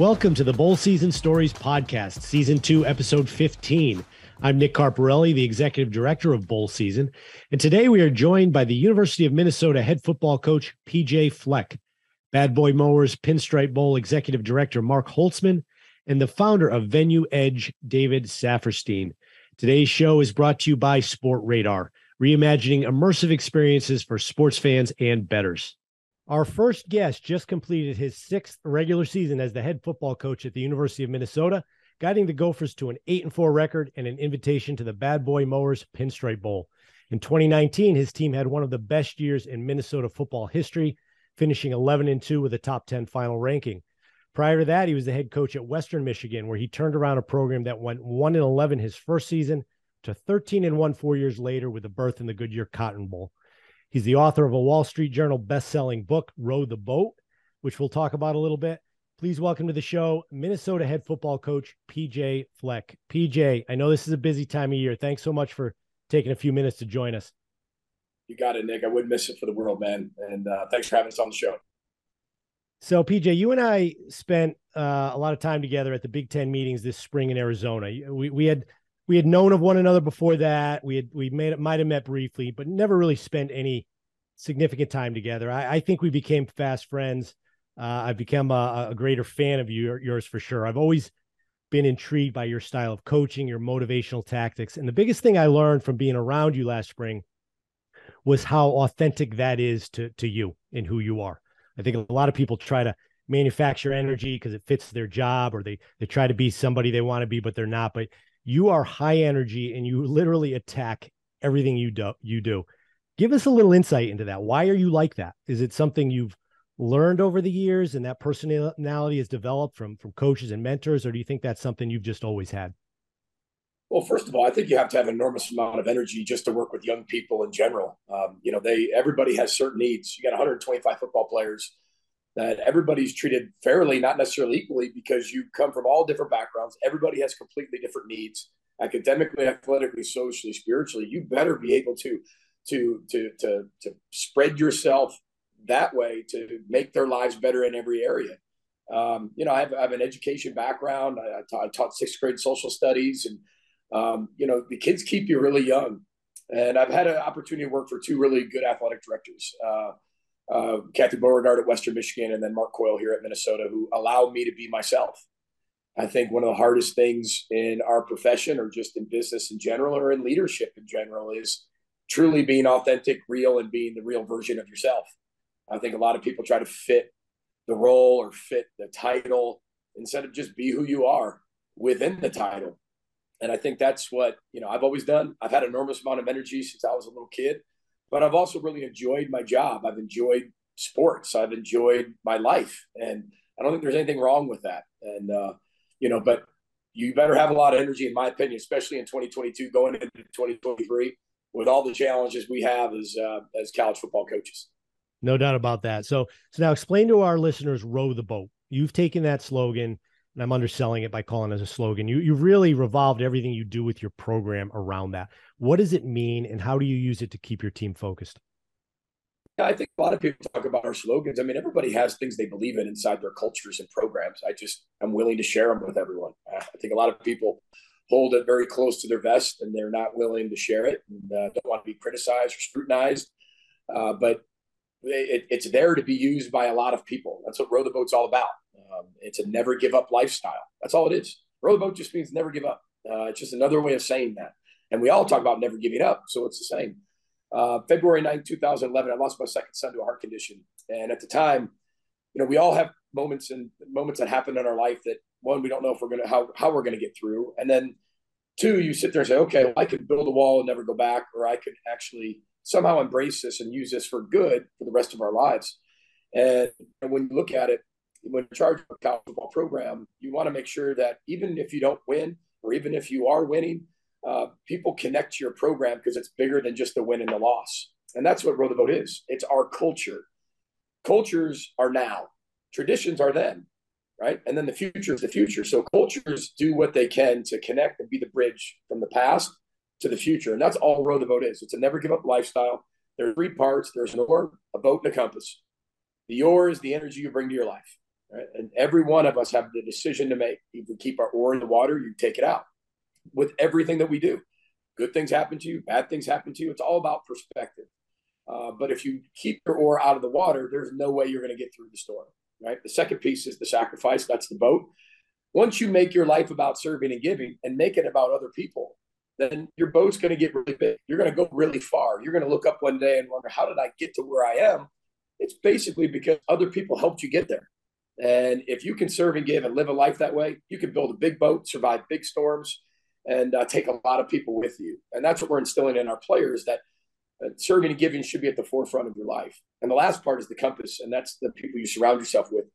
Welcome to the Bowl Season Stories Podcast, Season 2, Episode 15. I'm Nick Carparelli, the Executive Director of Bowl Season, and today we are joined by the University of Minnesota head football coach PJ Fleck, Bad Boy Mowers Pinstripe Bowl Executive Director Mark Holtzman, and the founder of Venue Edge, David Saphirstein. Today's show is brought to you by Sportradar, reimagining immersive experiences for sports fans and bettors. Our first guest just completed his sixth regular season as the head football coach at the University of Minnesota, guiding the Gophers to an 8 and 4 record and an invitation to the Bad Boy Mowers Pinstripe Bowl. In 2019, his team had one of the best years in Minnesota football history, finishing 11 and 2 with a top 10 final ranking. Prior to that, he was the head coach at Western Michigan, where he turned around a program that went 1 and 11 his first season to 13 and 1 4 years later with a berth in the Goodyear Cotton Bowl. He's the author of a Wall Street Journal best-selling book, Row the Boat, which we'll talk about a little bit. Please welcome to the show Minnesota head football coach PJ Fleck. PJ, I know this is a busy time of year. Thanks so much for taking a few minutes to join us. You got it, Nick. I wouldn't miss it for the world, man. And uh, thanks for having us on the show. So, PJ, you and I spent uh, a lot of time together at the Big Ten meetings this spring in Arizona. We we had we had known of one another before that. We had we made might have met briefly, but never really spent any significant time together. I, I think we became fast friends. Uh, I've become a, a, greater fan of you, yours for sure. I've always been intrigued by your style of coaching, your motivational tactics, and the biggest thing I learned from being around you last spring was how authentic that is to to you and who you are. I think a lot of people try to manufacture energy because it fits their job, or they they try to be somebody they want to be, but they're not. But you are high energy and you literally attack everything you do you do. Give us a little insight into that. Why are you like that? Is it something you've learned over the years and that personality has developed from from coaches and mentors or do you think that's something you've just always had? Well first of all i think you have to have an enormous amount of energy just to work with young people in general. Um, you know they everybody has certain needs. You got 125 football players that everybody's treated fairly, not necessarily equally, because you come from all different backgrounds. Everybody has completely different needs, academically, athletically, socially, spiritually. You better be able to to to to to spread yourself that way to make their lives better in every area. Um, you know, I have, I have, an education background. I, I, taught, I, taught, sixth grade social studies, and um, you know, the kids keep you really young. And I've had an opportunity to work for two really good athletic directors. Uh, uh, Kathy Beauregard at Western Michigan, and then Mark Coyle here at Minnesota, who allowed me to be myself. I think one of the hardest things in our profession, or just in business in general, or in leadership in general, is truly being authentic, real, and being the real version of yourself. I think a lot of people try to fit the role or fit the title instead of just be who you are within the title. And I think that's what, you know, I've always done. I've had enormous amount of energy since I was a little kid but I've also really enjoyed my job. I've enjoyed sports. I've enjoyed my life, and I don't think there's anything wrong with that. And uh, you know, but you better have a lot of energy, in my opinion, especially in 2022, going into 2023, with all the challenges we have as uh, as college football coaches. No doubt about that. So, so now explain to our listeners, row the boat. You've taken that slogan and I'm underselling it by calling it a slogan. You you really revolved everything you do with your program around that. What does it mean, and how do you use it to keep your team focused? Yeah, I think a lot of people talk about our slogans. I mean, everybody has things they believe in inside their cultures and programs. I just I'm willing to share them with everyone. I think a lot of people hold it very close to their vest, and they're not willing to share it, and uh, don't want to be criticized or scrutinized. Uh, but it, it's there to be used by a lot of people. That's what Row the Boat's all about. Um, it's a never give up lifestyle. That's all it is. Row the boat just means never give up. Uh, it's just another way of saying that. And we all talk about never giving up. So it's the same. Uh, February 9, 2011, I lost my second son to a heart condition. And at the time, you know, we all have moments and moments that happen in our life that one, we don't know if we're going to, how, how we're going to get through. And then two, you sit there and say, okay, well, I could build a wall and never go back, or I could actually somehow embrace this and use this for good for the rest of our lives. And, and when you look at it, when you're charged with a college football program, you want to make sure that even if you don't win, or even if you are winning, uh, people connect to your program because it's bigger than just the win and the loss. And that's what Row the Boat is. It's our culture. Cultures are now, traditions are then, right? And then the future is the future. So cultures do what they can to connect and be the bridge from the past to the future. And that's all Row the Boat is. It's a never give up lifestyle. There are three parts there's an oar, a boat, and a compass. The oar is the energy you bring to your life Right? And every one of us have the decision to make. If we keep our oar in the water, you take it out. With everything that we do, good things happen to you, bad things happen to you. It's all about perspective. Uh, but if you keep your oar out of the water, there's no way you're going to get through the storm. Right. The second piece is the sacrifice. That's the boat. Once you make your life about serving and giving and make it about other people, then your boat's going to get really big. You're going to go really far. You're going to look up one day and wonder, how did I get to where I am? It's basically because other people helped you get there. And if you can serve and give and live a life that way, you can build a big boat, survive big storms, and uh, take a lot of people with you. And that's what we're instilling in our players that uh, serving and giving should be at the forefront of your life. And the last part is the compass, and that's the people you surround yourself with.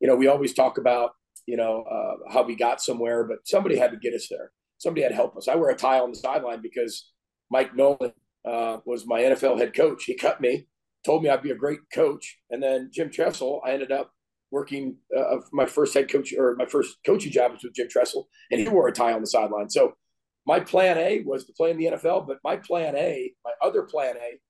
You know, we always talk about, you know, uh, how we got somewhere, but somebody had to get us there. Somebody had to help us. I wear a tie on the sideline because Mike Nolan uh, was my NFL head coach. He cut me, told me I'd be a great coach. And then Jim Tressel, I ended up working uh, my first head coach or my first coaching job was with Jim Tressel, and he wore a tie on the sideline. So my plan A was to play in the NFL, but my plan A, my other plan A,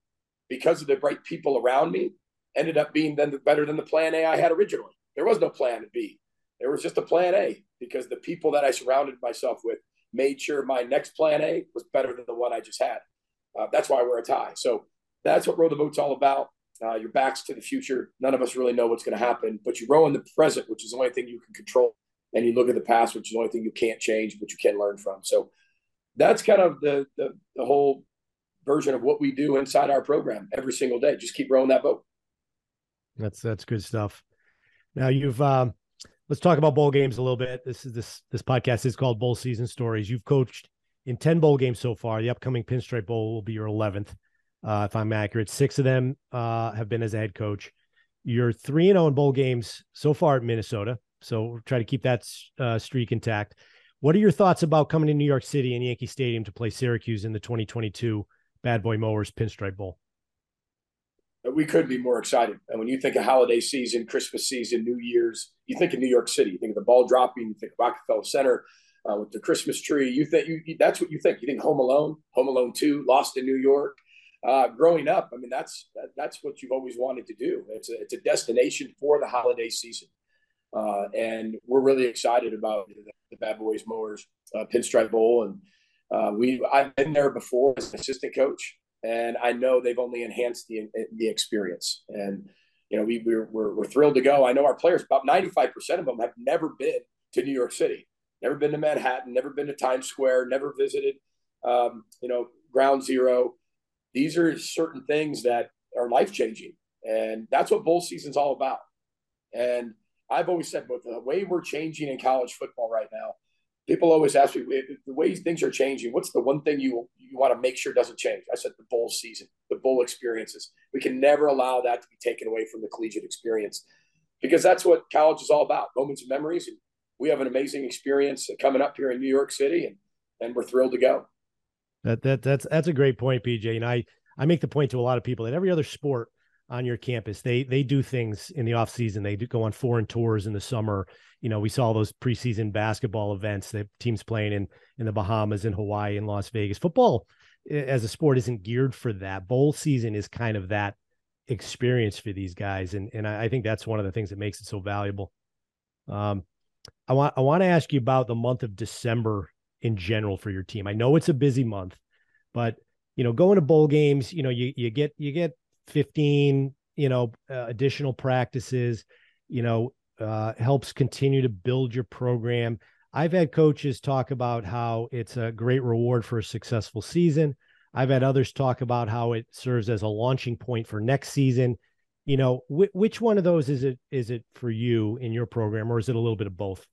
because of the right people around me, ended up being then better than the plan A I had originally. There was no plan B. There was just a plan A because the people that I surrounded myself with made sure my next plan A was better than the one I just had. Uh, that's why we're a tie. So that's what Row the Boat's all about. Uh, your back's to the future. None of us really know what's going to happen, but you row in the present, which is the only thing you can control. And you look at the past, which is the only thing you can't change, but you can learn from. So that's kind of the, the, the whole version of what we do inside our program every single day. Just keep rowing that boat. That's that's good stuff. Now you've um, let's talk about bowl games a little bit. This is this this podcast is called Bowl Season Stories. You've coached in 10 bowl games so far. The upcoming Pinstripe Bowl will be your 11th uh, if I'm accurate. Six of them uh, have been as a head coach. You're three and zero oh in bowl games so far at Minnesota, so try to keep that uh, streak intact. What are your thoughts about coming to New York City and Yankee Stadium to play Syracuse in the 2022 Bad Boy Mowers Pinstripe Bowl? We couldn't be more excited. And when you think of holiday season, Christmas season, New Year's, you think of New York City. You think of the ball dropping. You think of Rockefeller Center uh, with the Christmas tree. You think you, that's what you think. You think Home Alone, Home Alone Two, Lost in New York uh, growing up, I mean, that's that, that's what you've always wanted to do. It's a, it's a destination for the holiday season, uh, and we're really excited about the, the Bad Boys Mowers uh, Pinstripe Bowl. And uh, we I've been there before as an assistant coach, and I know they've only enhanced the the experience. And you know, we we're, we're, we're thrilled to go. I know our players, about ninety five percent of them, have never been to New York City, never been to Manhattan, never been to Times Square, never visited, um, you know, Ground Zero these are certain things that are life changing. And that's what bowl season's all about. And I've always said, but the way we're changing in college football right now, people always ask me the way things are changing. What's the one thing you you want to make sure doesn't change? I said the bowl season, the bowl experiences. We can never allow that to be taken away from the collegiate experience because that's what college is all about: moments and memories. And we have an amazing experience coming up here in New York City, and and we're thrilled to go. That that that's that's a great point, PJ. And I I make the point to a lot of people that every other sport on your campus, they they do things in the off season. They do go on foreign tours in the summer. You know, we saw those preseason basketball events that teams playing in in the Bahamas, in Hawaii, in Las Vegas. Football as a sport isn't geared for that. Bowl season is kind of that experience for these guys, and and I, I think that's one of the things that makes it so valuable. Um, I want I want to ask you about the month of December in general for your team? I know it's a busy month, but you know, going to bowl games, you know, you you get you get 15, you know, uh, additional practices, you know, uh, helps continue to build your program. I've had coaches talk about how it's a great reward for a successful season. I've had others talk about how it serves as a launching point for next season. You know, wh- which one of those is it is it for you in your program, or is it a little bit of both?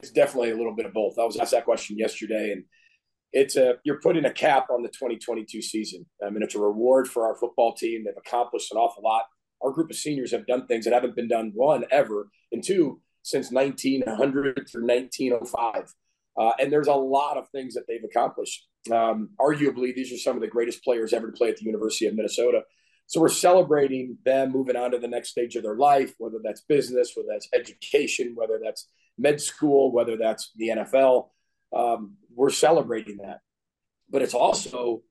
It's definitely a little bit of both. I was asked that question yesterday, and it's a you're putting a cap on the 2022 season. I mean, it's a reward for our football team. They've accomplished an awful lot. Our group of seniors have done things that haven't been done one ever, and two since 1900 through 1905. Uh, and there's a lot of things that they've accomplished. Um, arguably, these are some of the greatest players ever to play at the University of Minnesota. So we're celebrating them moving on to the next stage of their life, whether that's business, whether that's education, whether that's med school, whether that's the NFL. Um, we're celebrating that. But it's also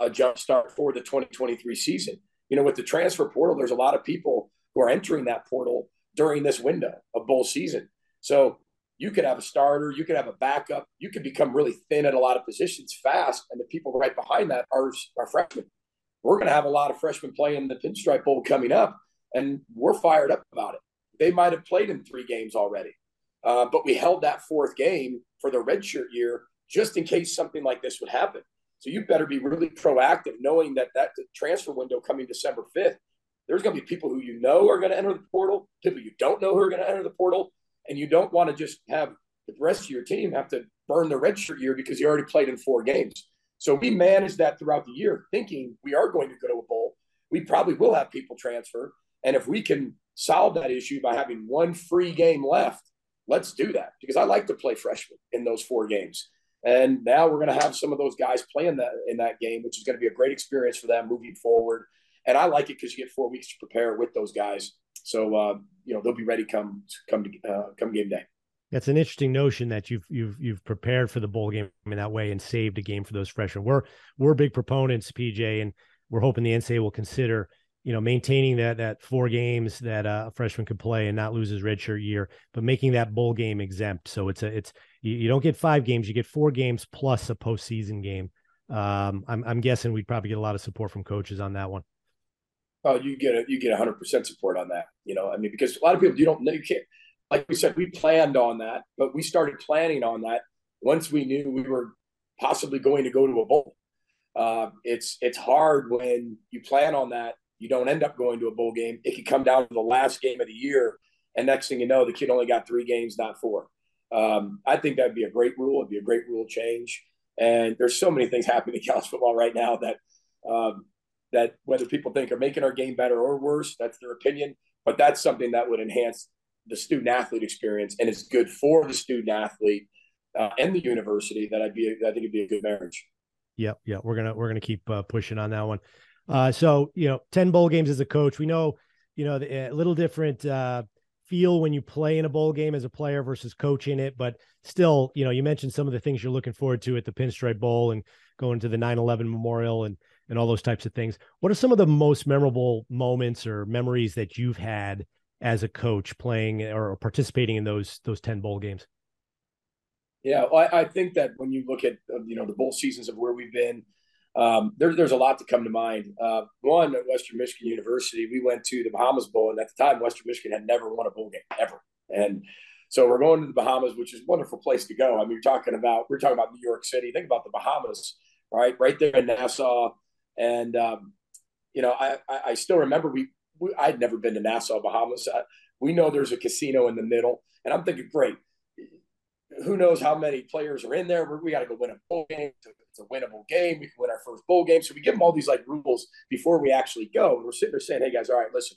a jumpstart for the 2023 season. You know, with the transfer portal, there's a lot of people who are entering that portal during this window of bowl season. So you could have a starter, you could have a backup, you could become really thin at a lot of positions fast, and the people right behind that are, are freshmen. We're going to have a lot of freshmen playing the Pinstripe Bowl coming up, and we're fired up about it. They might have played in three games already, uh, but we held that fourth game for the redshirt year just in case something like this would happen. So you better be really proactive, knowing that that transfer window coming December 5th, there's going to be people who you know are going to enter the portal, people you don't know who are going to enter the portal, and you don't want to just have the rest of your team have to burn the redshirt year because you already played in four games. So we manage that throughout the year, thinking we are going to go to a bowl. We probably will have people transfer, and if we can solve that issue by having one free game left, let's do that because I like to play freshmen in those four games. And now we're going to have some of those guys playing that in that game, which is going to be a great experience for them moving forward. And I like it because you get four weeks to prepare with those guys. So uh, you know they'll be ready come come to, uh, come game day. That's an interesting notion that you've you've you've prepared for the bowl game in that way and saved a game for those freshmen. We're we're big proponents, PJ, and we're hoping the NCAA will consider you know maintaining that that four games that uh, a freshman could play and not lose his redshirt year, but making that bowl game exempt. So it's a it's you, you don't get five games, you get four games plus a postseason game. Um, I'm I'm guessing we'd probably get a lot of support from coaches on that one. Oh, you get a, you get 100 percent support on that. You know, I mean, because a lot of people you don't know you can't. Like we said, we planned on that, but we started planning on that once we knew we were possibly going to go to a bowl. Uh, it's it's hard when you plan on that you don't end up going to a bowl game. It could come down to the last game of the year, and next thing you know, the kid only got three games, not four. Um, I think that'd be a great rule. It'd be a great rule change. And there's so many things happening in college football right now that um, that whether people think are making our game better or worse, that's their opinion. But that's something that would enhance the student athlete experience, and it's good for the student athlete uh, and the university. That I'd be, I think it'd be a good marriage. Yep, yeah, we're gonna we're gonna keep uh, pushing on that one. Uh, so you know, ten bowl games as a coach, we know you know a little different uh, feel when you play in a bowl game as a player versus coaching it, but still, you know, you mentioned some of the things you're looking forward to at the Pinstripe Bowl and going to the 9/11 Memorial and and all those types of things. What are some of the most memorable moments or memories that you've had as a coach playing or participating in those those 10 bowl games? Yeah, well, I, I think that when you look at uh, you know the bowl seasons of where we've been, um, there, there's a lot to come to mind. Uh, one at Western Michigan University, we went to the Bahamas Bowl, and at the time, Western Michigan had never won a bowl game ever. And so we're going to the Bahamas, which is a wonderful place to go. I mean, you're talking about we're talking about New York City. Think about the Bahamas, right? Right there in Nassau, and um, you know, I, I, I still remember we, we, I'd never been to Nassau, Bahamas. I, we know there's a casino in the middle, and I'm thinking, great who knows how many players are in there. We got to go win a bowl game. It's a winnable game. We can win our first bowl game. So we give them all these like rules before we actually go. And we're sitting there saying, "Hey guys, all right, listen,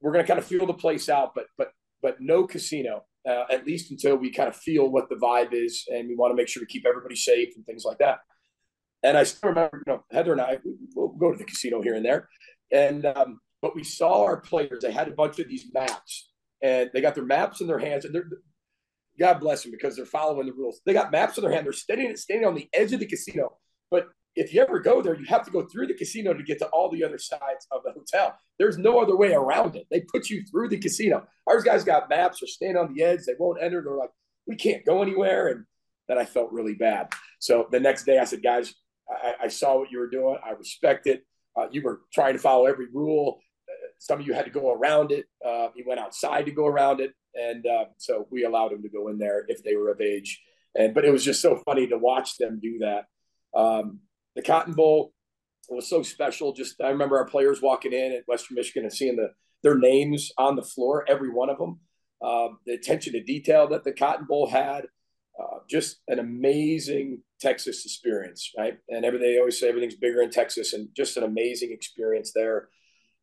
we're going to kind of feel the place out, but but but no casino uh, at least until we kind of feel what the vibe is, and we want to make sure to keep everybody safe and things like that." And I still remember, you know, Heather and I will go to the casino here and there, and um, but we saw our players. They had a bunch of these maps, and they got their maps in their hands, and they're God bless them because they're following the rules. They got maps in their hand. They're standing standing on the edge of the casino. But if you ever go there, you have to go through the casino to get to all the other sides of the hotel. There's no other way around it. They put you through the casino. Our guys got maps. They're standing on the edge. They won't enter. They're like, we can't go anywhere. And then I felt really bad. So the next day I said, guys, I, I saw what you were doing. I respect it. Uh, you were trying to follow every rule. Uh, some of you had to go around it. Uh, you went outside to go around it and uh, so we allowed him to go in there if they were of age. And but it was just so funny to watch them do that. Um, the Cotton Bowl was so special. Just I remember our players walking in at Western Michigan and seeing the their names on the floor, every one of them. Um, the attention to detail that the Cotton Bowl had, uh, just an amazing Texas experience, right? And every they always say everything's bigger in Texas, and just an amazing experience there.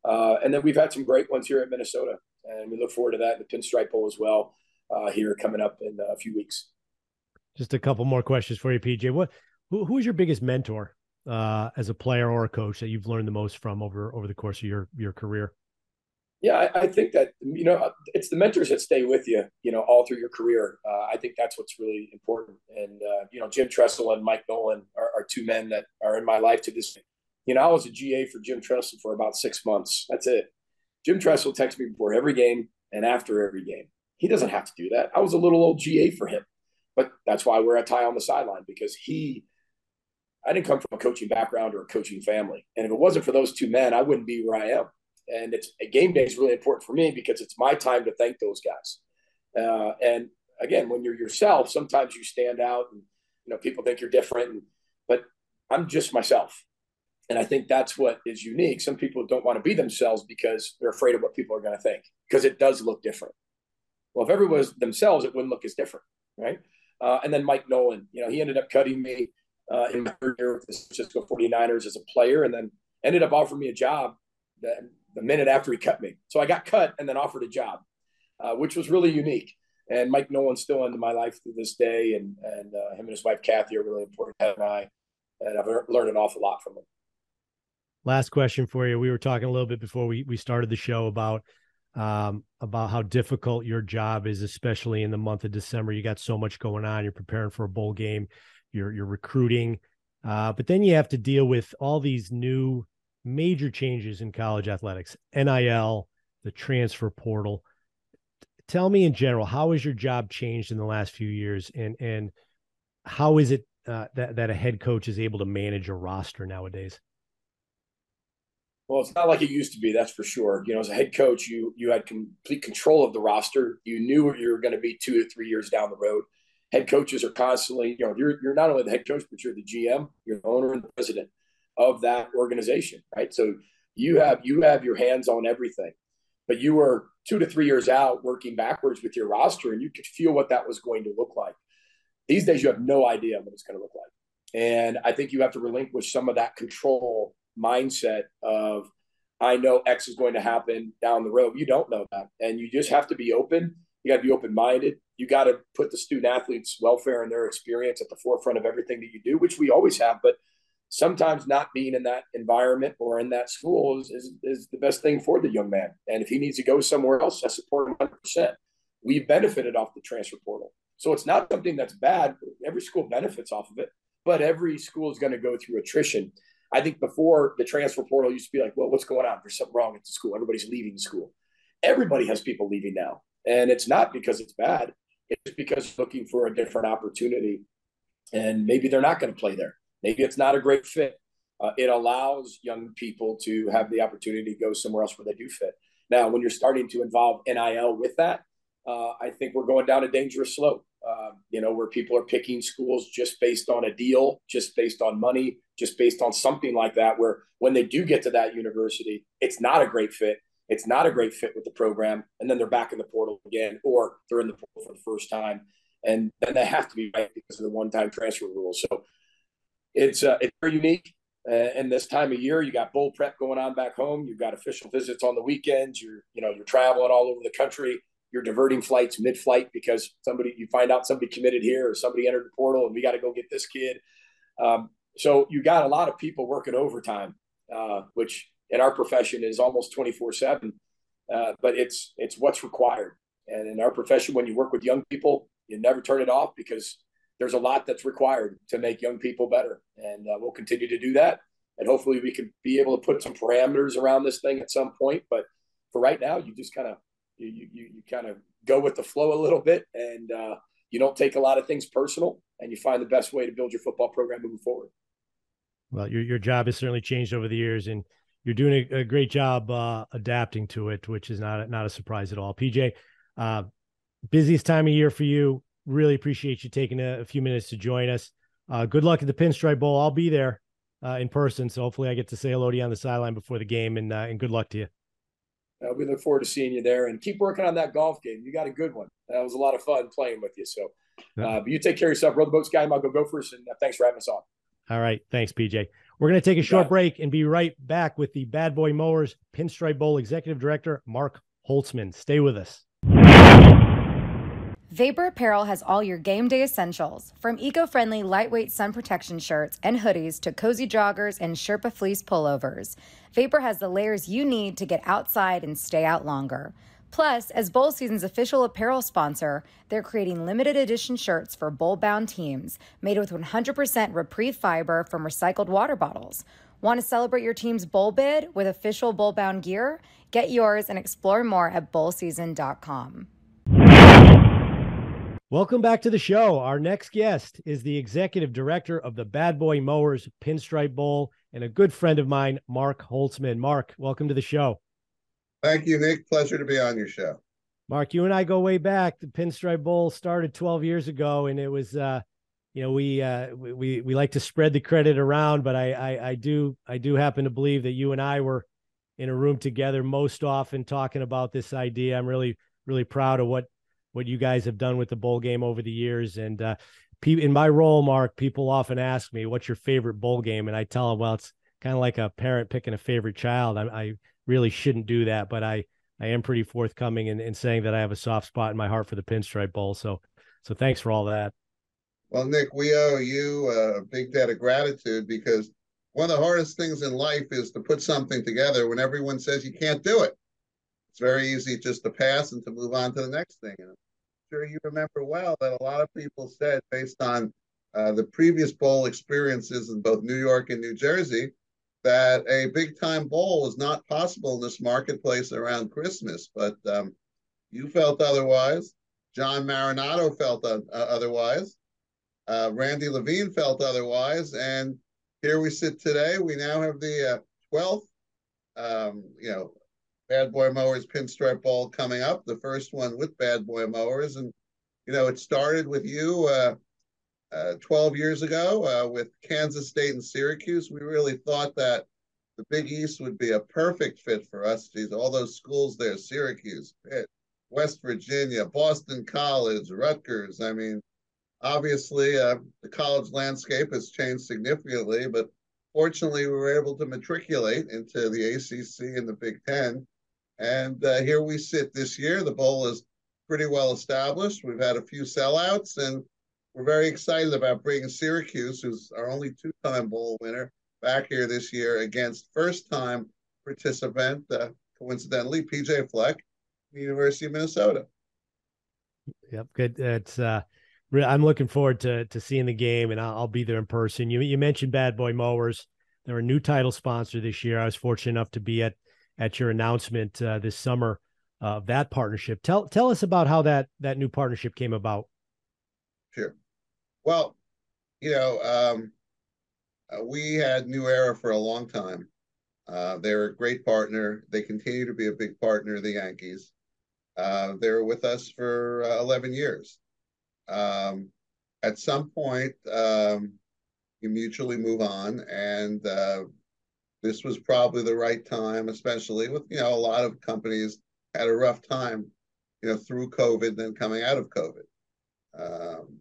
Uh, and then we've had some great ones here at Minnesota and we look forward to that in the Pinstripe Bowl as well uh, here coming up in a few weeks. Just a couple more questions for you, PJ. What who, who is your biggest mentor uh, as a player or a coach that you've learned the most from over over the course of your your career? Yeah, I, I think that you know it's the mentors that stay with you, you know, all through your career. Uh, I think that's what's really important. And uh, you know, Jim Tressel and Mike Nolan are, are, two men that are in my life to this. You know, I was a GA for Jim Tressel for about six months. That's it. Jim Tressel texts me before every game, and after every game. He doesn't have to do that. I was a little old GA for him, but that's why we're a tie on the sideline because he. I didn't come from a coaching background or a coaching family, and if it wasn't for those two men, I wouldn't be where I am. And it's a game day is really important for me because it's my time to thank those guys. Uh, and again, when you're yourself, sometimes you stand out, and you know people think you're different. And, but I'm just myself, and I think that's what is unique. Some people don't want to be themselves because they're afraid of what people are going to think because it does look different. Well, if everyone was themselves, it wouldn't look as different, right? Uh, and then Mike Nolan, you know, he ended up cutting me uh, in my year with the San Francisco 49ers as a player and then ended up offering me a job the, the minute after he cut me. So I got cut and then offered a job, uh, which was really unique. And Mike Nolan's still into my life to this day. And, and uh, him and his wife, Kathy, are really important to I. And I've learned an awful lot from them. Last question for you. We were talking a little bit before we, we started the show about um, about how difficult your job is, especially in the month of December. You got so much going on. You're preparing for a bowl game. You're you're recruiting, uh, but then you have to deal with all these new major changes in college athletics, NIL, the transfer portal. Tell me in general, how has your job changed in the last few years, and and how is it uh, that that a head coach is able to manage a roster nowadays? Well, it's not like it used to be, that's for sure. You know, as a head coach, you you had complete control of the roster. You knew where you were going to be two to three years down the road. Head coaches are constantly, you know, you're you're not only the head coach, but you're the GM, you're the owner and the president of that organization, right? So you have you have your hands on everything. But you were two to three years out working backwards with your roster, and you could feel what that was going to look like. These days, you have no idea what it's going to look like. And I think you have to relinquish some of that control mindset of I know X is going to happen down the road. You don't know that. And you just have to be open. You got to be open minded. You got to put the student athletes' welfare and their experience at the forefront of everything that you do, which we always have. But sometimes not being in that environment or in that school is, is, is the best thing for the young man. And if he needs to go somewhere else, I support him 100%. We've benefited off the transfer portal. So it's not something that's bad. Every school benefits off of it, but every school is going to go through attrition. I think before the transfer portal used to be like, well, what's going on? There's something wrong at the school. Everybody's leaving school. Everybody has people leaving now. And it's not because it's bad. It's because looking for a different opportunity. And maybe they're not going to play there. Maybe it's not a great fit. Uh, it allows young people to have the opportunity to go somewhere else where they do fit. Now, when you're starting to involve NIL with that, uh, I think we're going down a dangerous slope. Uh, you know, where people are picking schools just based on a deal, just based on money, just based on something like that, where when they do get to that university, it's not a great fit. It's not a great fit with the program. And then they're back in the portal again, or they're in the portal for the first time. And then they have to be right because of the one time transfer rule. So it's, uh, it's very unique. Uh, and this time of year, you got bowl prep going on back home. You've got official visits on the weekends. You're, you know, you're traveling all over the country you're diverting flights mid-flight because somebody you find out somebody committed here or somebody entered the portal and we got to go get this kid. Um, so you got a lot of people working overtime, uh, which in our profession is almost 24 seven. Uh, but it's it's what's required. And in our profession, when you work with young people, you never turn it off because there's a lot that's required to make young people better. And uh, we'll continue to do that. And hopefully we can be able to put some parameters around this thing at some point. But for right now, you just kind of you you, you kind of go with the flow a little bit and uh, you don't take a lot of things personal and you find the best way to build your football program moving forward. Well your, your job has certainly changed over the years and you're doing a, a great job uh, adapting to it which is not not a surprise at all. Pj uh, busiest time of year for you. Really appreciate you taking a, a few minutes to join us. Uh, good luck at the pinstripe bowl. I'll be there uh, in person so hopefully i get to say hello to you on the sideline before the game and, uh, and good luck to you uh, we look forward to seeing you there and keep working on that golf game. You got a good one. That was a lot of fun playing with you. So, uh, but you take care of yourself. Row the boats, guy. I'll go go first. And uh, thanks for having us on. All right. Thanks, PJ. We're going to take a short break and be right back with the Bad Boy Mowers Pinstripe Bowl Executive Director, Mark Holtzman. Stay with us. Vapor Apparel has all your game day essentials, from eco friendly lightweight sun protection shirts and hoodies to cozy joggers and Sherpa fleece pullovers. Vapor has the layers you need to get outside and stay out longer. Plus, as bowl season's official apparel sponsor, they're creating limited edition shirts for bowl bound teams made with 100% REPREVE fiber from recycled water bottles. Want to celebrate your team's bowl bid with official bowl bound gear? Get yours and explore more at bowlseason.com. Welcome back to the show. Our next guest is the executive director of the Bad Boy Mowers Pinstripe Bowl and a good friend of mine, Mark Holtzman. Mark, welcome to the show. Thank you, Nick. Pleasure to be on your show. Mark, you and I go way back. The Pinstripe Bowl started 12 years ago, and it was uh, you know we uh we we like to spread the credit around but I, I i do i do happen to believe that you and i were in a room together most often talking about this idea i'm really really proud of what what you guys have done with the bowl game over the years. And uh in my role mark people often ask me what's your favorite bowl game? And i tell them well it's kind of like a parent picking a favorite child. I, I really shouldn't do that but i i am pretty forthcoming in, in saying that i have a soft spot in my heart for the pinstripe bowl. So so thanks for all that. Well, Nick, we owe you a big debt of gratitude because one of the hardest things in life is to put something together when everyone says you can't do it. It's very easy just to pass and to move on to the next thing. And sure you remember well that a lot of people said, based on uh, the previous bowl experiences in both New York and New Jersey, that a big time bowl was not possible in this marketplace around Christmas. But um, you felt otherwise. John Marinatto felt uh, otherwise. Uh, Randy Levine felt otherwise, and here we sit today. We now have the uh, 12th, um, you know, Bad Boy Mowers Pinstripe Bowl coming up, the first one with Bad Boy Mowers, and you know, it started with you uh, uh 12 years ago uh, with Kansas State and Syracuse. We really thought that the Big East would be a perfect fit for us. Geez, all those schools there, Syracuse, Pitt, West Virginia, Boston College, Rutgers. I mean, obviously uh, the college landscape has changed significantly, but fortunately we were able to matriculate into the ACC and the Big Ten. And uh, here we sit this year. The bowl is pretty well established. We've had a few sellouts, and we're very excited about bringing Syracuse, who's our only two-time bowl winner, back here this year against first-time participant, uh, coincidentally, PJ Fleck, University of Minnesota. Yep, good. It's uh, I'm looking forward to to seeing the game, and I'll, I'll, be there in person. You you mentioned Bad Boy Mowers; they're a new title sponsor this year. I was fortunate enough to be at at your announcement uh, this summer of that partnership. Tell tell us about how that that new partnership came about. Sure. Well, you know, um, uh, we had New Era for a long time. Uh, they're a great partner. They continue to be a big partner the Yankees. Uh, they were with us for uh, 11 years. Um, at some point, um, you mutually move on, and uh, this was probably the right time, especially with you know a lot of companies had a rough time, you know, through COVID, then coming out of COVID, um,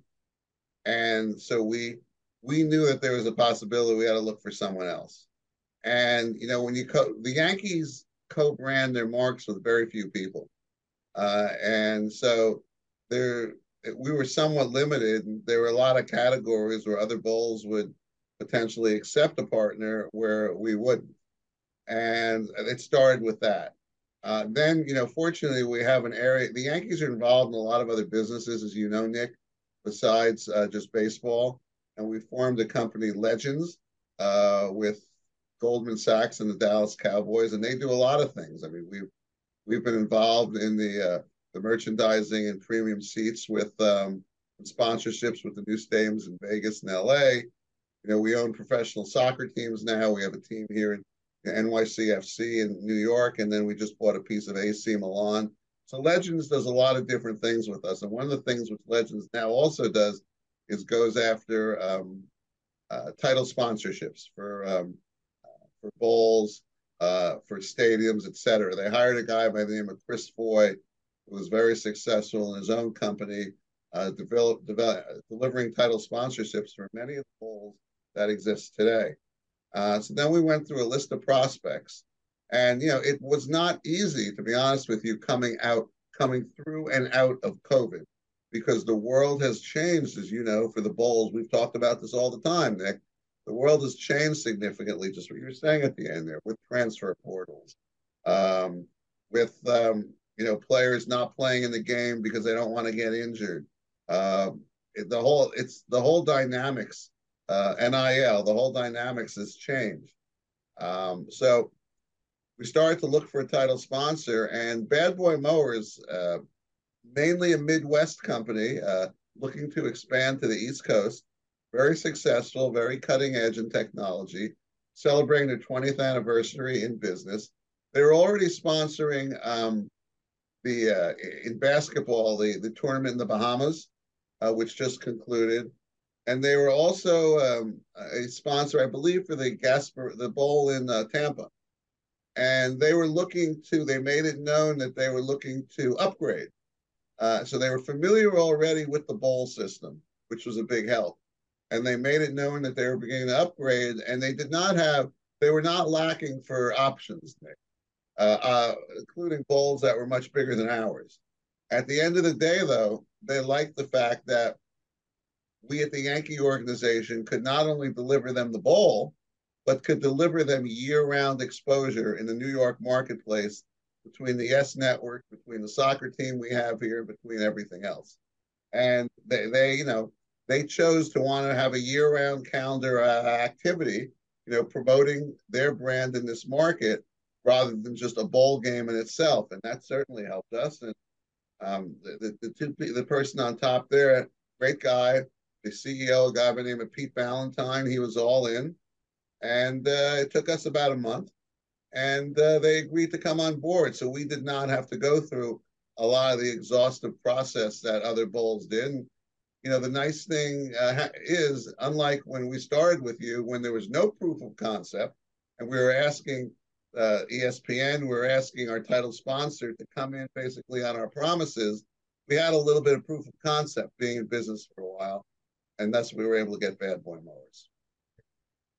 and so we we knew that there was a possibility we had to look for someone else, and you know when you co- the Yankees co-brand their marks with very few people, uh, and so there we were somewhat limited. There were a lot of categories where other bowls would potentially accept a partner where we wouldn't. And it started with that. Uh, then, you know, fortunately, we have an area. The Yankees are involved in a lot of other businesses, as you know, Nick, besides uh, just baseball. And we formed a company, Legends, uh, with Goldman Sachs and the Dallas Cowboys, and they do a lot of things. I mean, we've we've been involved in the uh, the merchandising and premium seats with um, sponsorships with the new stadiums in Vegas and LA. You know, we own professional soccer teams now. We have a team here in NYCFC in New York, and then we just bought a piece of AC Milan. So Legends does a lot of different things with us, and one of the things which Legends now also does is goes after um, uh, title sponsorships for um, for bowls, uh, for stadiums, etc. They hired a guy by the name of Chris Foy, who was very successful in his own company, uh, develop, develop, delivering title sponsorships for many of the bowls that exists today. Uh, so then we went through a list of prospects, and you know it was not easy, to be honest with you, coming out, coming through and out of COVID, because the world has changed, as you know, for the Bulls. We've talked about this all the time, Nick. The world has changed significantly, just what you were saying at the end there, with transfer portals, um, with um, you know, players not playing in the game because they don't want to get injured. Uh, the whole it's the whole dynamics, uh, NIL, the whole dynamics has changed. Um, so we started to look for a title sponsor, and Bad Boy Mowers, uh, mainly a Midwest company, uh, looking to expand to the East Coast, very successful, very cutting edge in technology, celebrating their 20th anniversary in business. They were already sponsoring um, the uh, in basketball the the tournament in the Bahamas, uh, which just concluded, and they were also um, a sponsor, I believe, for the Gasparilla Bowl in uh, Tampa, and they were looking to. They made it known that they were looking to upgrade, uh, so they were familiar already with the bowl system, which was a big help, and they made it known that they were beginning to upgrade, and they did not have. They were not lacking for options, uh, uh, including bowls that were much bigger than ours. At the end of the day, though, they liked the fact that we at the Yankee organization could not only deliver them the bowl, but could deliver them year-round exposure in the New York marketplace between the YES network, between the soccer team we have here, between everything else. And they, they you know, they chose to want to have a year-round calendar uh, activity, you know, promoting their brand in this market rather than just a bowl game in itself, and that certainly helped us. And um, the, the, the two the person on top there, great guy, the CEO, a guy by the name of Pete Valentine, he was all in, and uh, it took us about a month, and uh, they agreed to come on board, so we did not have to go through a lot of the exhaustive process that other bulls did. And, you know, the nice thing uh, is, unlike when we started with you, when there was no proof of concept, and we were asking uh, ESPN, we were asking our title sponsor to come in basically on our promises. We had a little bit of proof of concept being in business for a while, and thus we were able to get Bad Boy Mowers.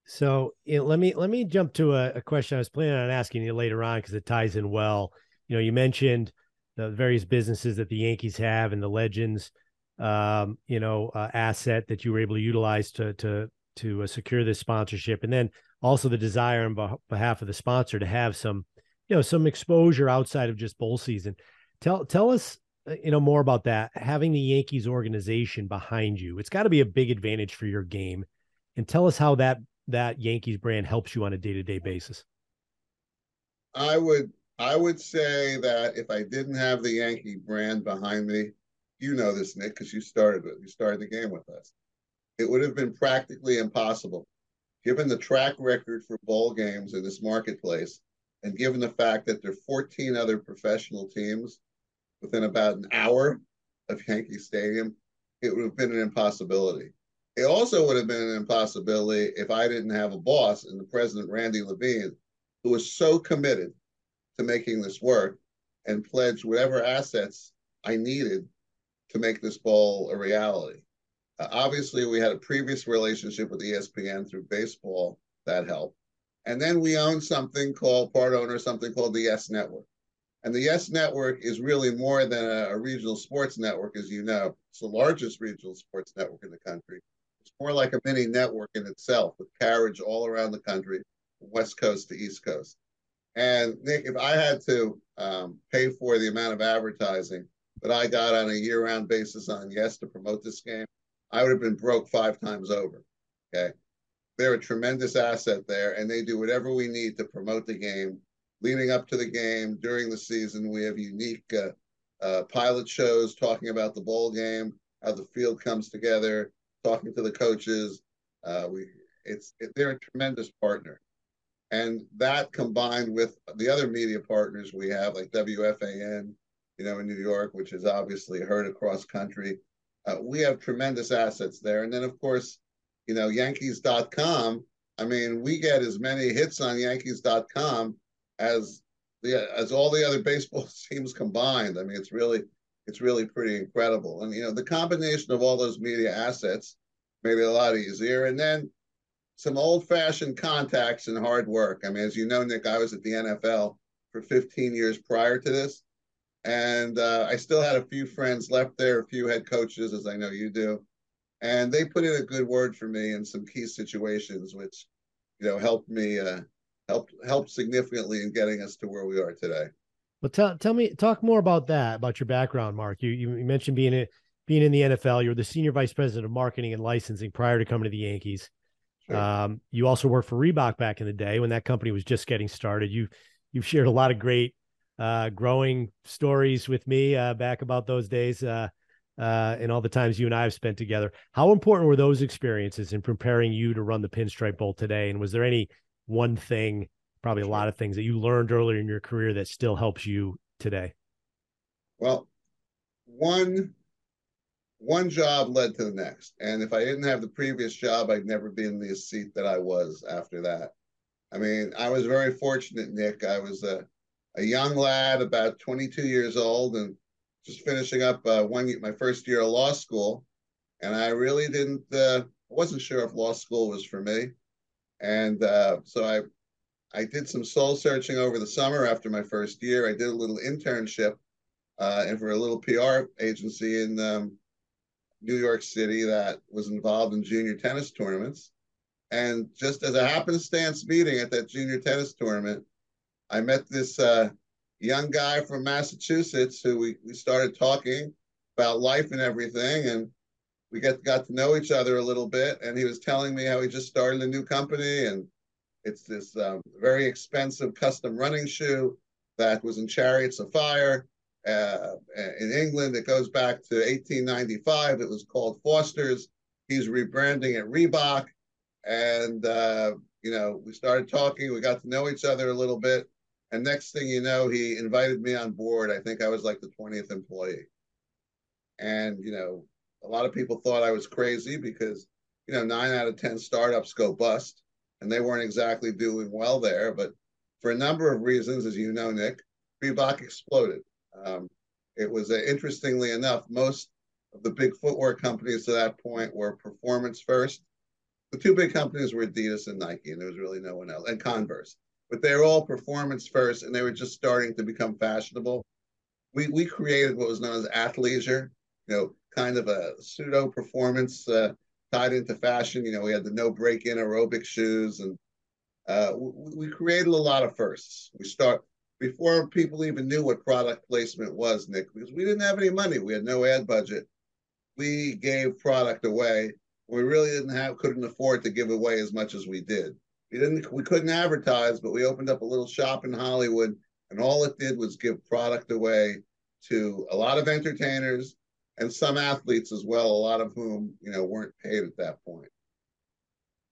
So you know, let me let me jump to a, a, question I was planning on asking you later on because it ties in well. You know, you mentioned the various businesses that the Yankees have and the Legends, um, you know, uh, asset that you were able to utilize to to to uh, secure this sponsorship, and then also the desire on behalf of the sponsor to have some, you know, some exposure outside of just bowl season. Tell tell us, Uh, you know, more about that. Having the Yankees organization behind you, it's got to be a big advantage for your game. And tell us how that that Yankees brand helps you on a day to day basis. I would I would say that if I didn't have the Yankee brand behind me, you know this, Nick, because you started it. You started the game with us. It would have been practically impossible given the track record for bowl games in this marketplace, and given the fact that there are 14 other professional teams within about an hour of Yankee Stadium, it would have been an impossibility. It also would have been an impossibility if I didn't have a boss and the president, Randy Levine, who was so committed to making this work and pledged whatever assets I needed to make this bowl a reality. Uh, obviously, we had a previous relationship with ESPN through baseball that helped. And then we own something called part owner, something called the YES Network. And the Yes Network is really more than a, a, regional sports network, as you know. It's the largest regional sports network in the country. It's more like a mini network in itself with carriage all around the country, West Coast to East Coast. And Nick, if I had to um, pay for the amount of advertising that I got on a year round basis on Yes to promote this game, I would have been broke five times over. Okay. They're a tremendous asset there, and they do whatever we need to promote the game. Leading up to the game, during the season, we have unique uh, uh, pilot shows talking about the bowl game, how the field comes together, talking to the coaches. Uh, we, it's it, they're a tremendous partner, and that combined with the other media partners we have, like WFAN, you know, in New York, which is obviously heard across country uh, we have tremendous assets there. And then, of course, you know, Yankees.com. I mean, we get as many hits on Yankees.com as the as all the other baseball teams combined. I mean, it's really it's really pretty incredible. And you know, the combination of all those media assets made it a lot easier. And then some old-fashioned contacts and hard work. I mean, as you know, Nick, I was at the NFL for 15 years prior to this. And uh, I still had a few friends left there, a few head coaches, as I know you do. And they put in a good word for me in some key situations, which, you know, helped me, uh, helped, helped significantly in getting us to where we are today. Well, tell, tell me, talk more about that, about your background, Mark. You, you mentioned being, a, being in the NFL. You were the senior vice president of marketing and licensing prior to coming to the Yankees. Sure. Um, you also worked for Reebok back in the day when that company was just getting started. You you've shared a lot of great uh, growing stories with me uh, back about those days uh, uh, and all the times you and I have spent together. How important were those experiences in preparing you to run the Pinstripe Bowl today? And was there any one thing, probably a lot of things that you learned earlier in your career that still helps you today? Well, one one job led to the next. And if I didn't have the previous job, I'd never be in the seat that I was after that. I mean, I was very fortunate, Nick. I was a, a young lad, about 22 years old, and just finishing up uh, one my first year of law school. And I really didn't, uh, wasn't sure if law school was for me. And uh, so I, I did some soul searching over the summer after my first year. I did a little internship uh, and for a little PR agency in um, New York City that was involved in junior tennis tournaments. And just as a happenstance meeting at that junior tennis tournament, I met this uh, young guy from Massachusetts who we, we started talking about life and everything. And we get, got to know each other a little bit. And he was telling me how he just started a new company and it's this um, very expensive custom running shoe that was in Chariots of Fire uh, in England. It goes back to 1895. It was called Foster's. He's rebranding it Reebok. And, uh, you know, we started talking. We got to know each other a little bit. And next thing you know, he invited me on board. I think I was like the 20th employee. And, you know, a lot of people thought I was crazy because, you know, nine out of 10 startups go bust and they weren't exactly doing well there. But for a number of reasons, as you know, Nick, Reebok exploded. Um, it was uh, interestingly enough, most of the big footwear companies to that point were performance first. The two big companies were Adidas and Nike, and there was really no one else, and Converse. But they were all performance first, and they were just starting to become fashionable. We we created what was known as athleisure, you know, kind of a pseudo performance uh, tied into fashion. You know, we had the no break in aerobic shoes, and uh, we, we created a lot of firsts. We start before people even knew what product placement was, Nick, because we didn't have any money. We had no ad budget. We gave product away. We really didn't have, couldn't afford to give away as much as we did. We didn't, we couldn't advertise, but we opened up a little shop in Hollywood, and all it did was give product away to a lot of entertainers and some athletes as well, a lot of whom you know weren't paid at that point.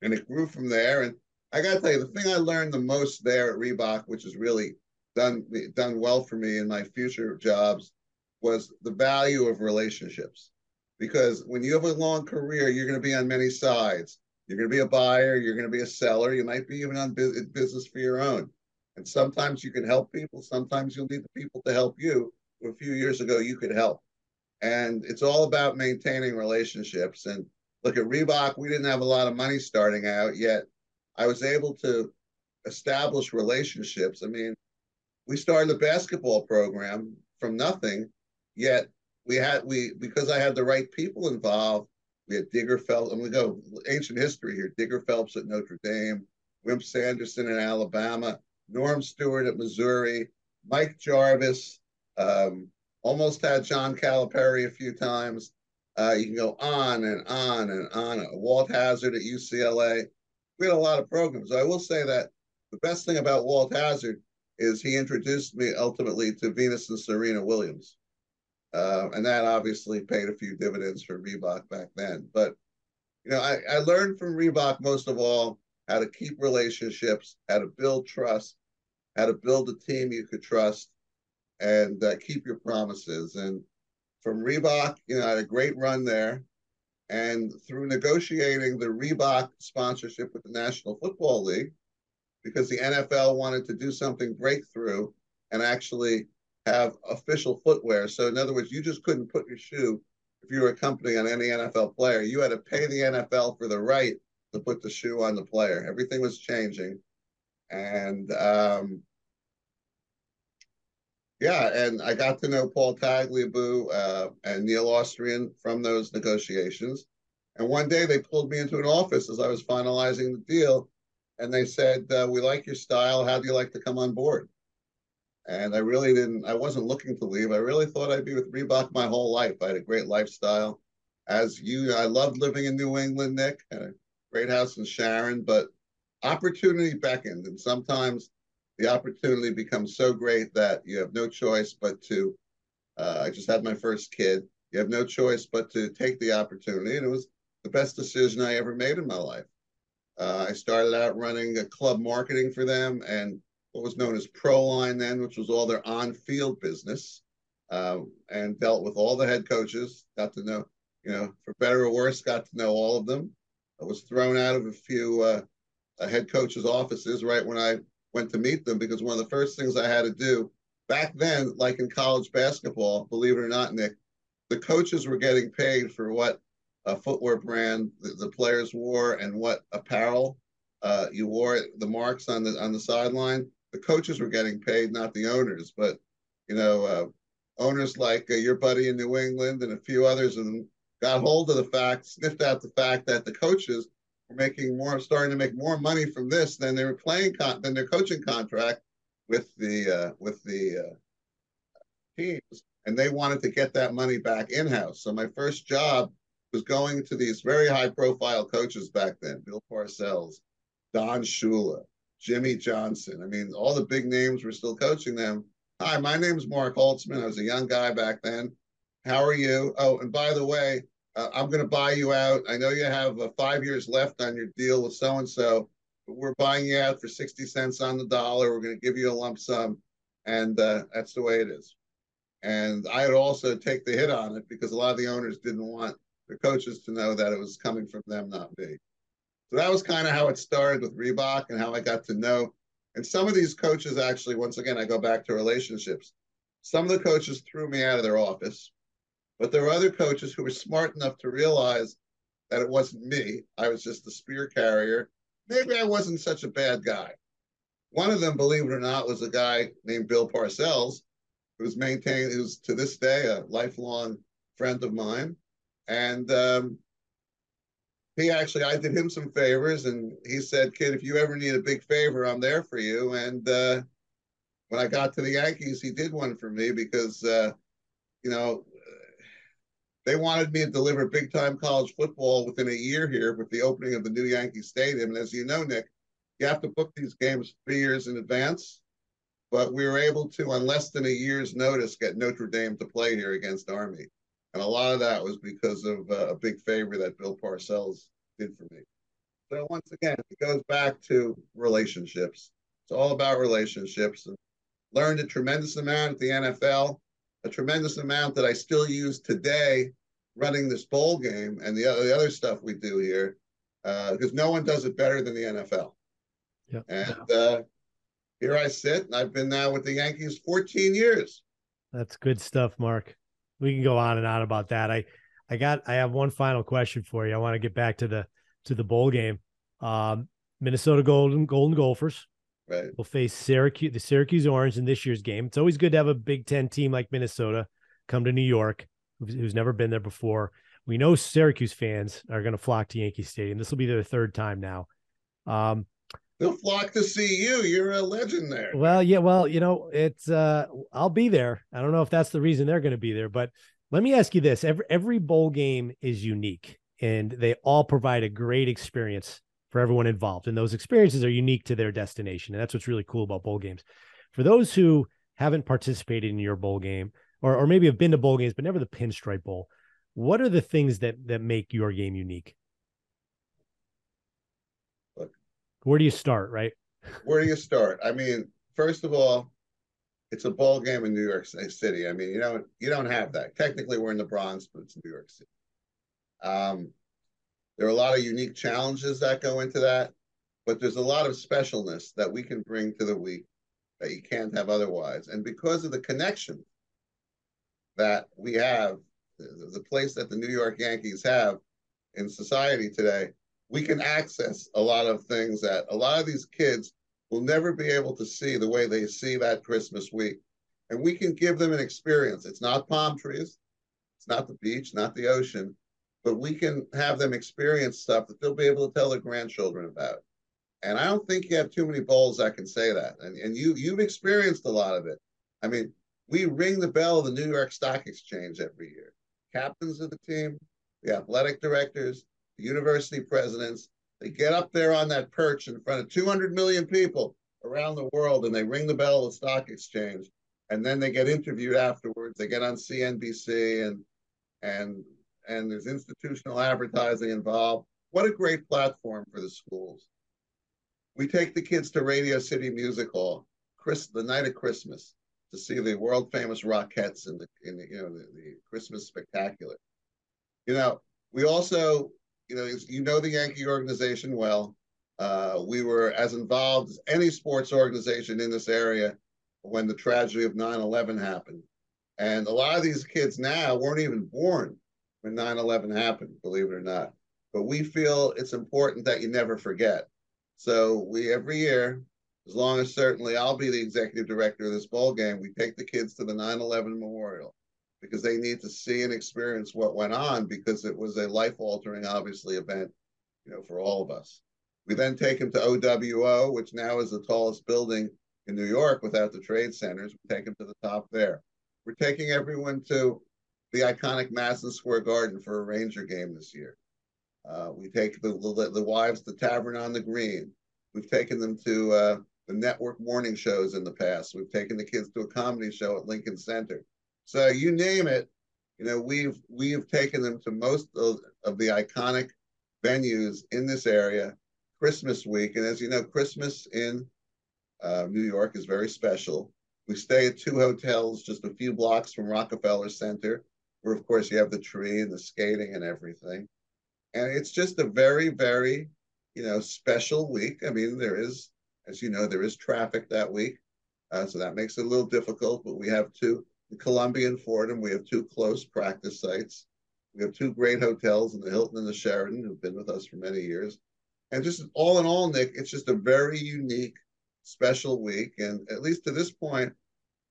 And it grew from there. And I got to tell you, the thing I learned the most there at Reebok, which has really done done well for me in my future jobs was the value of relationships. Because when you have a long career, you're going to be on many sides. You're going to be a buyer, you're going to be a seller, you might be even on business for your own. And sometimes you can help people, sometimes you'll need the people to help you. A few years ago, you could help. And it's all about maintaining relationships. And look at Reebok, we didn't have a lot of money starting out, yet I was able to establish relationships. I mean, we started a basketball program from nothing, yet we had we because I had the right people involved. We had Digger Phelps. I'm gonna go ancient history here. Digger Phelps at Notre Dame, Wimp Sanderson in Alabama, Norm Stewart at Missouri, Mike Jarvis. Um, almost had John Calipari a few times. Uh, you can go on and on and on. Walt Hazzard at UCLA. We had a lot of programs. I will say that the best thing about Walt Hazzard is he introduced me ultimately to Venus and Serena Williams. Uh, and that obviously paid a few dividends for Reebok back then. But, you know, I, I learned from Reebok most of all how to keep relationships, how to build trust, how to build a team you could trust, and uh, keep your promises. And from Reebok, you know, I had a great run there. And through negotiating the Reebok sponsorship with the National Football League, because the NFL wanted to do something breakthrough and actually have official footwear. So, in other words, you just couldn't put your shoe if you were a company on any NFL player. You had to pay the NFL for the right to put the shoe on the player. Everything was changing. And um, yeah, and I got to know Paul Tagliabue uh, and Neil Austrian from those negotiations. And one day they pulled me into an office as I was finalizing the deal and they said, uh, "We like your style. How do you like to come on board?" And I really didn't. I wasn't looking to leave. I really thought I'd be with Reebok my whole life. I had a great lifestyle. As you, I loved living in New England, Nick. Had a great house in Sharon, but opportunity beckoned, and sometimes the opportunity becomes so great that you have no choice but to. Uh, I just had my first kid. You have no choice but to take the opportunity, and it was the best decision I ever made in my life. Uh, I started out running a club marketing for them and what was known as Proline then, which was all their on-field business, uh, and dealt with all the head coaches. Got to know, you know, for better or worse, got to know all of them. I was thrown out of a few uh, head coaches' offices right when I went to meet them because one of the first things I had to do back then, like in college basketball, believe it or not, Nick, the coaches were getting paid for what a footwear brand the, the players wore and what apparel uh, you wore. The marks on the on the sideline, the coaches were getting paid, not the owners. But you know, uh, owners like uh, your buddy in New England and a few others them got hold of the fact, sniffed out the fact that the coaches were making more, starting to make more money from this than they were playing con- than their coaching contract with the uh, with the uh, teams, and they wanted to get that money back in house. So my first job was going to these very high profile coaches back then, Bill Parcells, Don Shula, Jimmy Johnson. I mean, all the big names were still coaching them. Hi, my name is Mark Holtzman. I was a young guy back then. How are you? Oh, and by the way, I'm going to buy you out. I know you have uh, five years left on your deal with so and so, but we're buying you out for 60 cents on the dollar. We're going to give you a lump sum. And uh, that's the way it is. And I would also take the hit on it because a lot of the owners didn't want the coaches to know that it was coming from them, not me. So that was kind of how it started with Reebok and how I got to know. And some of these coaches actually, once again, I go back to relationships. Some of the coaches threw me out of their office, but there were other coaches who were smart enough to realize that it wasn't me. I was just the spear carrier. Maybe I wasn't such a bad guy. One of them, believe it or not, was a guy named Bill Parcells, who's maintained, who's to this day a lifelong friend of mine. And um, he actually, I did him some favors, and he said, "Kid, if you ever need a big favor, I'm there for you." And uh, when I got to the Yankees, he did one for me because, uh, you know, they wanted me to deliver big time college football within a year here with the opening of the new Yankee Stadium. And as you know, Nick, you have to book these games three years in advance. But we were able to, on less than a year's notice, get Notre Dame to play here against Army. And a lot of that was because of uh, a big favor that Bill Parcells did for me. So once again, it goes back to relationships. It's all about relationships. And learned a tremendous amount at the NFL, a tremendous amount that I still use today running this bowl game and the other, the other stuff we do here, because uh, no one does it better than the NFL. Yep. And uh, here I sit, and I've been now with the Yankees 14 years. That's good stuff, Mark we can go on and on about that. I I got I have one final question for you. I want to get back to the to the bowl game. Um, Minnesota Golden Golden Gophers right. will face Syracuse the Syracuse Orange in this year's game. It's always good to have a Big Ten team like Minnesota come to New York, who's, who's never been there before. We know Syracuse fans are going to flock to Yankee Stadium. This will be their third time now. Um, They'll flock to see you. You're a legend there. Well, yeah, well, you know, it's uh I'll be there. I don't know if that's the reason they're going to be there, but let me ask you this. Every every bowl game is unique and they all provide a great experience for everyone involved. And those experiences are unique to their destination. And that's what's really cool about bowl games. For those who haven't participated in your bowl game or or maybe have been to bowl games but never the pinstripe bowl, what are the things that that make your game unique? where do you start, right? Where do you start? I mean, first of all, it's a ball game in New York City. I mean, you don't you don't have that. Technically, we're in the Bronx, but it's New York City. Um, there are a lot of unique challenges that go into that, but there's a lot of specialness that we can bring to the week that you can't have otherwise. And because of the connection that we have, the place that the New York Yankees have in society today, we can access a lot of things that a lot of these kids will never be able to see the way they see that Christmas week. And we can give them an experience. It's not palm trees, it's not the beach, not the ocean, but we can have them experience stuff that they'll be able to tell their grandchildren about. And I don't think you have too many bowls that can say that. And, and you you've experienced a lot of it. I mean, we ring the bell of the New York Stock Exchange every year. Captains of the team, the athletic directors, the university presidents, They get up there on that perch in front of 200 million people around the world and they ring the bell of the stock exchange and then they get interviewed afterwards. They get on CNBC and and and there's institutional advertising involved. What a great platform for the schools. We take the kids to Radio City Music Hall, Chris, the night of Christmas, to see the world famous Rockettes in the in the you know the, the Christmas spectacular. You know, we also, you know, you know the Yankee organization well. Uh, we were as involved as any sports organization in this area when the tragedy of 9-11 happened. And a lot of these kids now weren't even born when 9-11 happened, believe it or not. But we feel it's important that you never forget. So we every year, as long as certainly I'll be the executive director of this ball game, we take the kids to the 9-11 memorial because they need to see and experience what went on because it was a life-altering, obviously, event, you know, for all of us. We then take them to OWO, which now is the tallest building in New York without the trade centers. We take them to the top there. We're taking everyone to the iconic Madison Square Garden for a Ranger game this year. Uh, we take the, the, the wives to Tavern on the Green. We've taken them to uh, the network morning shows in the past. We've taken the kids to a comedy show at Lincoln Center. So you name it, you know, we've we've taken them to most of, of the iconic venues in this area. Christmas week, and as you know, Christmas in uh, New York is very special. We stay at two hotels just a few blocks from Rockefeller Center, where, of course, you have the tree and the skating and everything. And it's just a very, very, you know, special week. I mean, there is, as you know, there is traffic that week. Uh, so that makes it a little difficult, but we have two, the Columbia and Fordham, we have two close practice sites. We have two great hotels in the Hilton and the Sheraton who've been with us for many years. And just all in all, Nick, it's just a very unique special week. And at least to this point,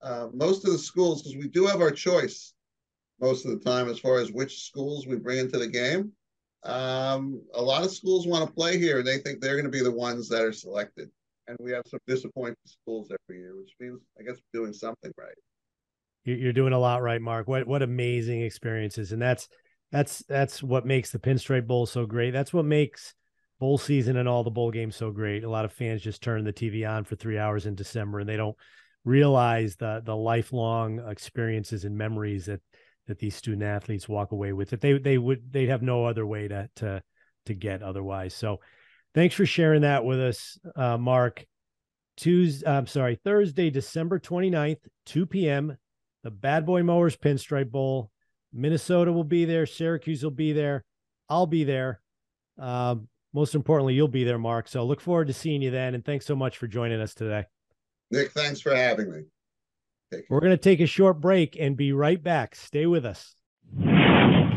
uh, most of the schools, because we do have our choice most of the time as far as which schools we bring into the game. Um, a lot of schools want to play here, and they think they're going to be the ones that are selected. And we have some disappointed schools every year, which means I guess we're doing something right. You're doing a lot right, Mark. What what amazing experiences, and that's that's that's what makes the Pinstripe Bowl so great. That's what makes bowl season and all the bowl games so great. A lot of fans just turn the TV on for three hours in December and they don't realize the the lifelong experiences and memories that that these student athletes walk away with that they they would they'd have no other way to to to get otherwise. So thanks for sharing that with us, uh, Mark. Tuesday, I'm sorry, Thursday, December 29th, 2 p.m. The Bad Boy Mowers Pinstripe Bowl. Minnesota will be there. Syracuse will be there. I'll be there. Um, most importantly, you'll be there, Mark. So look forward to seeing you then. And thanks so much for joining us today. Nick, thanks for having me. We're going to take a short break and be right back. Stay with us.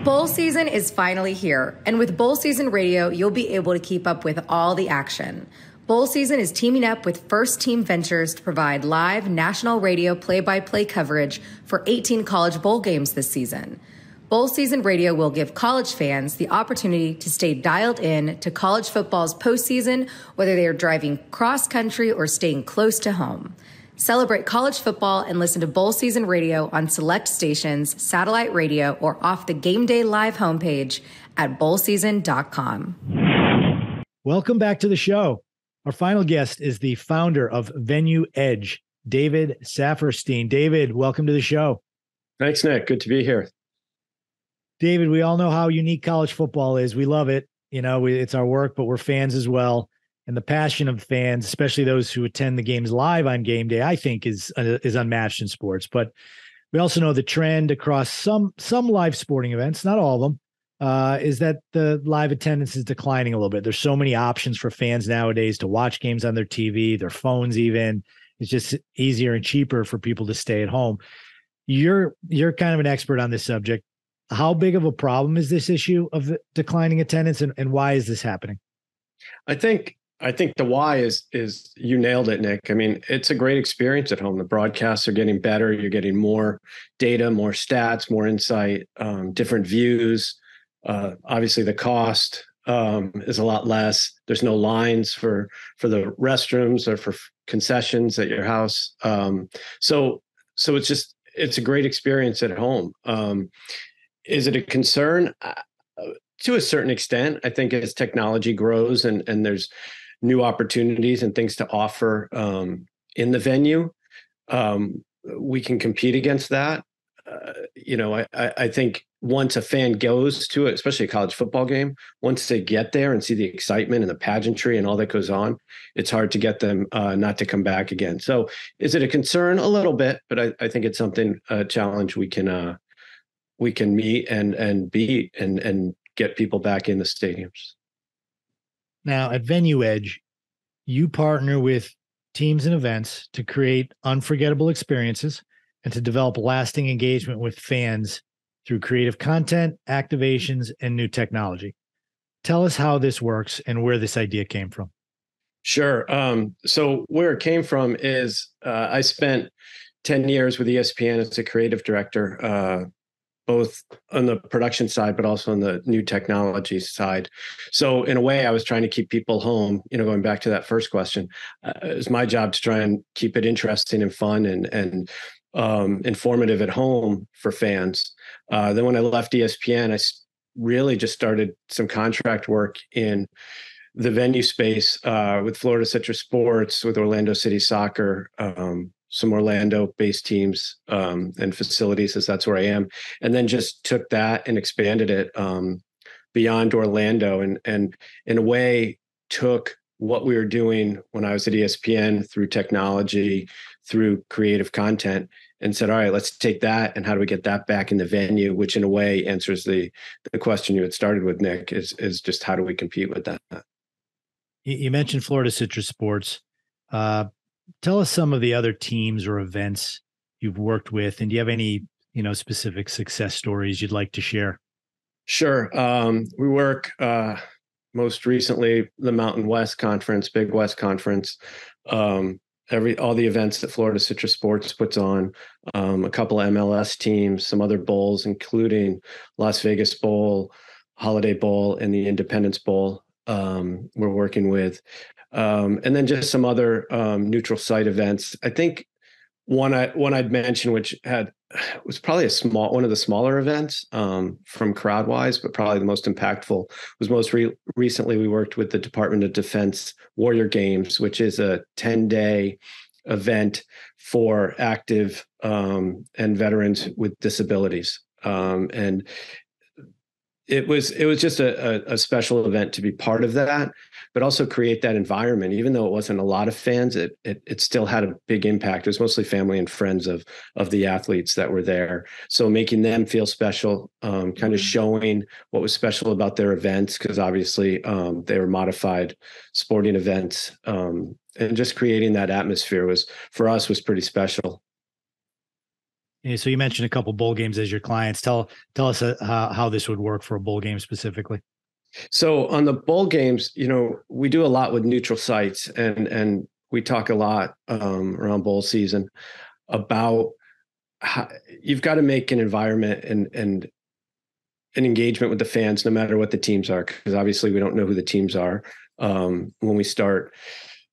Bowl season is finally here. And with Bowl Season Radio, you'll be able to keep up with all the action. Bowl season is teaming up with First Team Ventures to provide live national radio play by play coverage for 18 college bowl games this season. Bowl Season Radio will give college fans the opportunity to stay dialed in to college football's postseason, whether they are driving cross country or staying close to home. Celebrate college football and listen to Bowl Season Radio on select stations, satellite radio, or off the Game Day Live homepage at bowlseason.com. Welcome back to the show. Our final guest is the founder of Venue Edge, David Saphirstein. David, welcome to the show. Thanks, Nick. Good to be here. David, we all know how unique college football is. We love it. You know, we, it's our work, but we're fans as well. And the passion of fans, especially those who attend the games live on game day, I think is uh, is unmatched in sports. But we also know the trend across some some live sporting events, not all of them, uh, is that the live attendance is declining a little bit. There's so many options for fans nowadays to watch games on their TV, their phones, even. It's just easier and cheaper for people to stay at home. You're you're kind of an expert on this subject how big of a problem is this issue of declining attendance and, and why is this happening? I think I think the why is is you nailed it, Nick. I mean, it's a great experience at home. The broadcasts are getting better. You're getting more data, more stats, more insight, um, different views. Uh, obviously, the cost um, is a lot less. There's no lines for for the restrooms or for concessions at your house. Um, so so it's just it's a great experience at home. Um, is it a concern? Uh, to a certain extent. I think as technology grows and and there's new opportunities and things to offer um, in the venue, um, we can compete against that. Uh, you know, I, I think once a fan goes to it, especially a college football game, once they get there and see the excitement and the pageantry and all that goes on, it's hard to get them uh, not to come back again. So, is it a concern? A little bit, but I, I think it's something a challenge we can uh, we can meet and and beat and and get people back in the stadiums. Now, at Venue Edge, you partner with teams and events to create unforgettable experiences and to develop lasting engagement with fans through creative content, activations, and new technology. Tell us how this works and where this idea came from. Sure. Um, so, where it came from is uh, I spent 10 years with ESPN as a creative director, uh, both on the production side, but also on the new technology side. So, in a way, I was trying to keep people home. You know, going back to that first question, uh, it was my job to try and keep it interesting and fun and and um, informative at home for fans. Uh, then when I left ESPN, I really just started some contract work in the venue space uh, with Florida Citrus Sports, with Orlando City Soccer, um, some Orlando-based teams um, and facilities, as that's where I am, and then just took that and expanded it um, beyond Orlando, and and in a way took what we were doing when I was at ESPN through technology, through creative content, and said, all right, let's take that and how do we get that back in the venue, which in a way answers the the question you had started with, Nick, is is just how do we compete with that? You mentioned Florida Citrus Sports. Uh, tell us some of the other teams or events you've worked with, and do you have any you know specific success stories you'd like to share? Sure. Um, we work uh, most recently the Mountain West Conference, Big West Conference. Um, every all the events that Florida Citrus Sports puts on, um, a couple of MLS teams, some other bowls, including Las Vegas Bowl, Holiday Bowl, and the Independence Bowl. Um, we're working with, um, and then just some other um, neutral site events. I think one I one I'd mention, which had was probably a small one of the smaller events um, from crowdwise, but probably the most impactful was most re- recently we worked with the Department of Defense Warrior Games, which is a ten day event for active um, and veterans with disabilities, um, and it was it was just a, a, a, special event to be part of that but also create that environment. Even though it wasn't a lot of fans it, it it still had a big impact. It was mostly family and friends of of the athletes that were there. So making them feel special um, kind of mm-hmm. showing what was special about their events because obviously um, they were modified sporting events um, and just creating that atmosphere was for us was pretty special so you mentioned a couple bowl games as your clients. Tell tell us uh, how, how this would work for a bowl game specifically. So on the bowl games, you know, we do a lot with neutral sites, and and we talk a lot um, around bowl season about how you've got to make an environment and and an engagement with the fans, no matter what the teams are, because obviously we don't know who the teams are um, when we start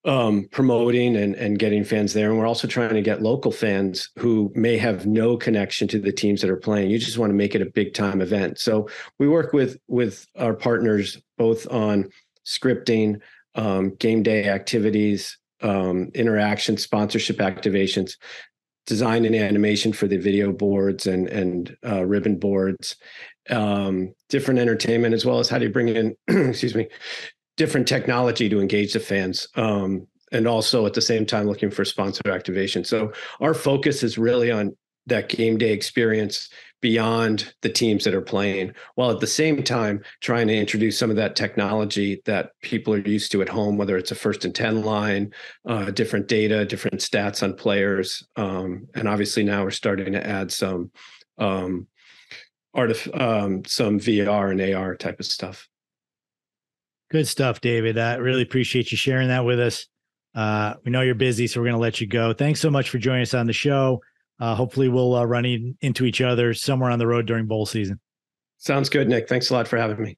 um, promoting and, and getting fans there. And we're also trying to get local fans who may have no connection to the teams that are playing. You just want to make it a big time event. So we work with with our partners both on scripting, um, game day activities, um, interaction, sponsorship activations, design and animation for the video boards and and uh, ribbon boards, um, different entertainment, as well as how do you bring in, excuse me, different technology to engage the fans um, and also at the same time looking for sponsor activation. So our focus is really on that game day experience beyond the teams that are playing while at the same time trying to introduce some of that technology that people are used to at home whether it's a first and 10 line uh, different data different stats on players um, and obviously now we're starting to add some um, artif- um, some vr and ar type of stuff Good stuff, David. I really appreciate you sharing that with us. Uh, we know you're busy, so we're going to let you go. Thanks so much for joining us on the show. Uh, hopefully, we'll uh, run in, into each other somewhere on the road during bowl season. Sounds good, Nick. Thanks a lot for having me.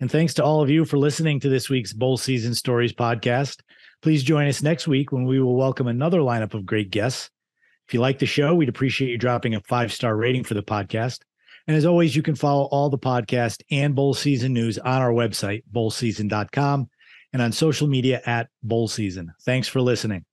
And thanks to all of you for listening to this week's Bowl Season Stories podcast. Please join us next week when we will welcome another lineup of great guests. If you like the show, we'd appreciate you dropping a five star rating for the podcast And as always, you can follow all the podcast and bowl season news on our website, bowlseason.com, and on social media at bowl season. Thanks for listening.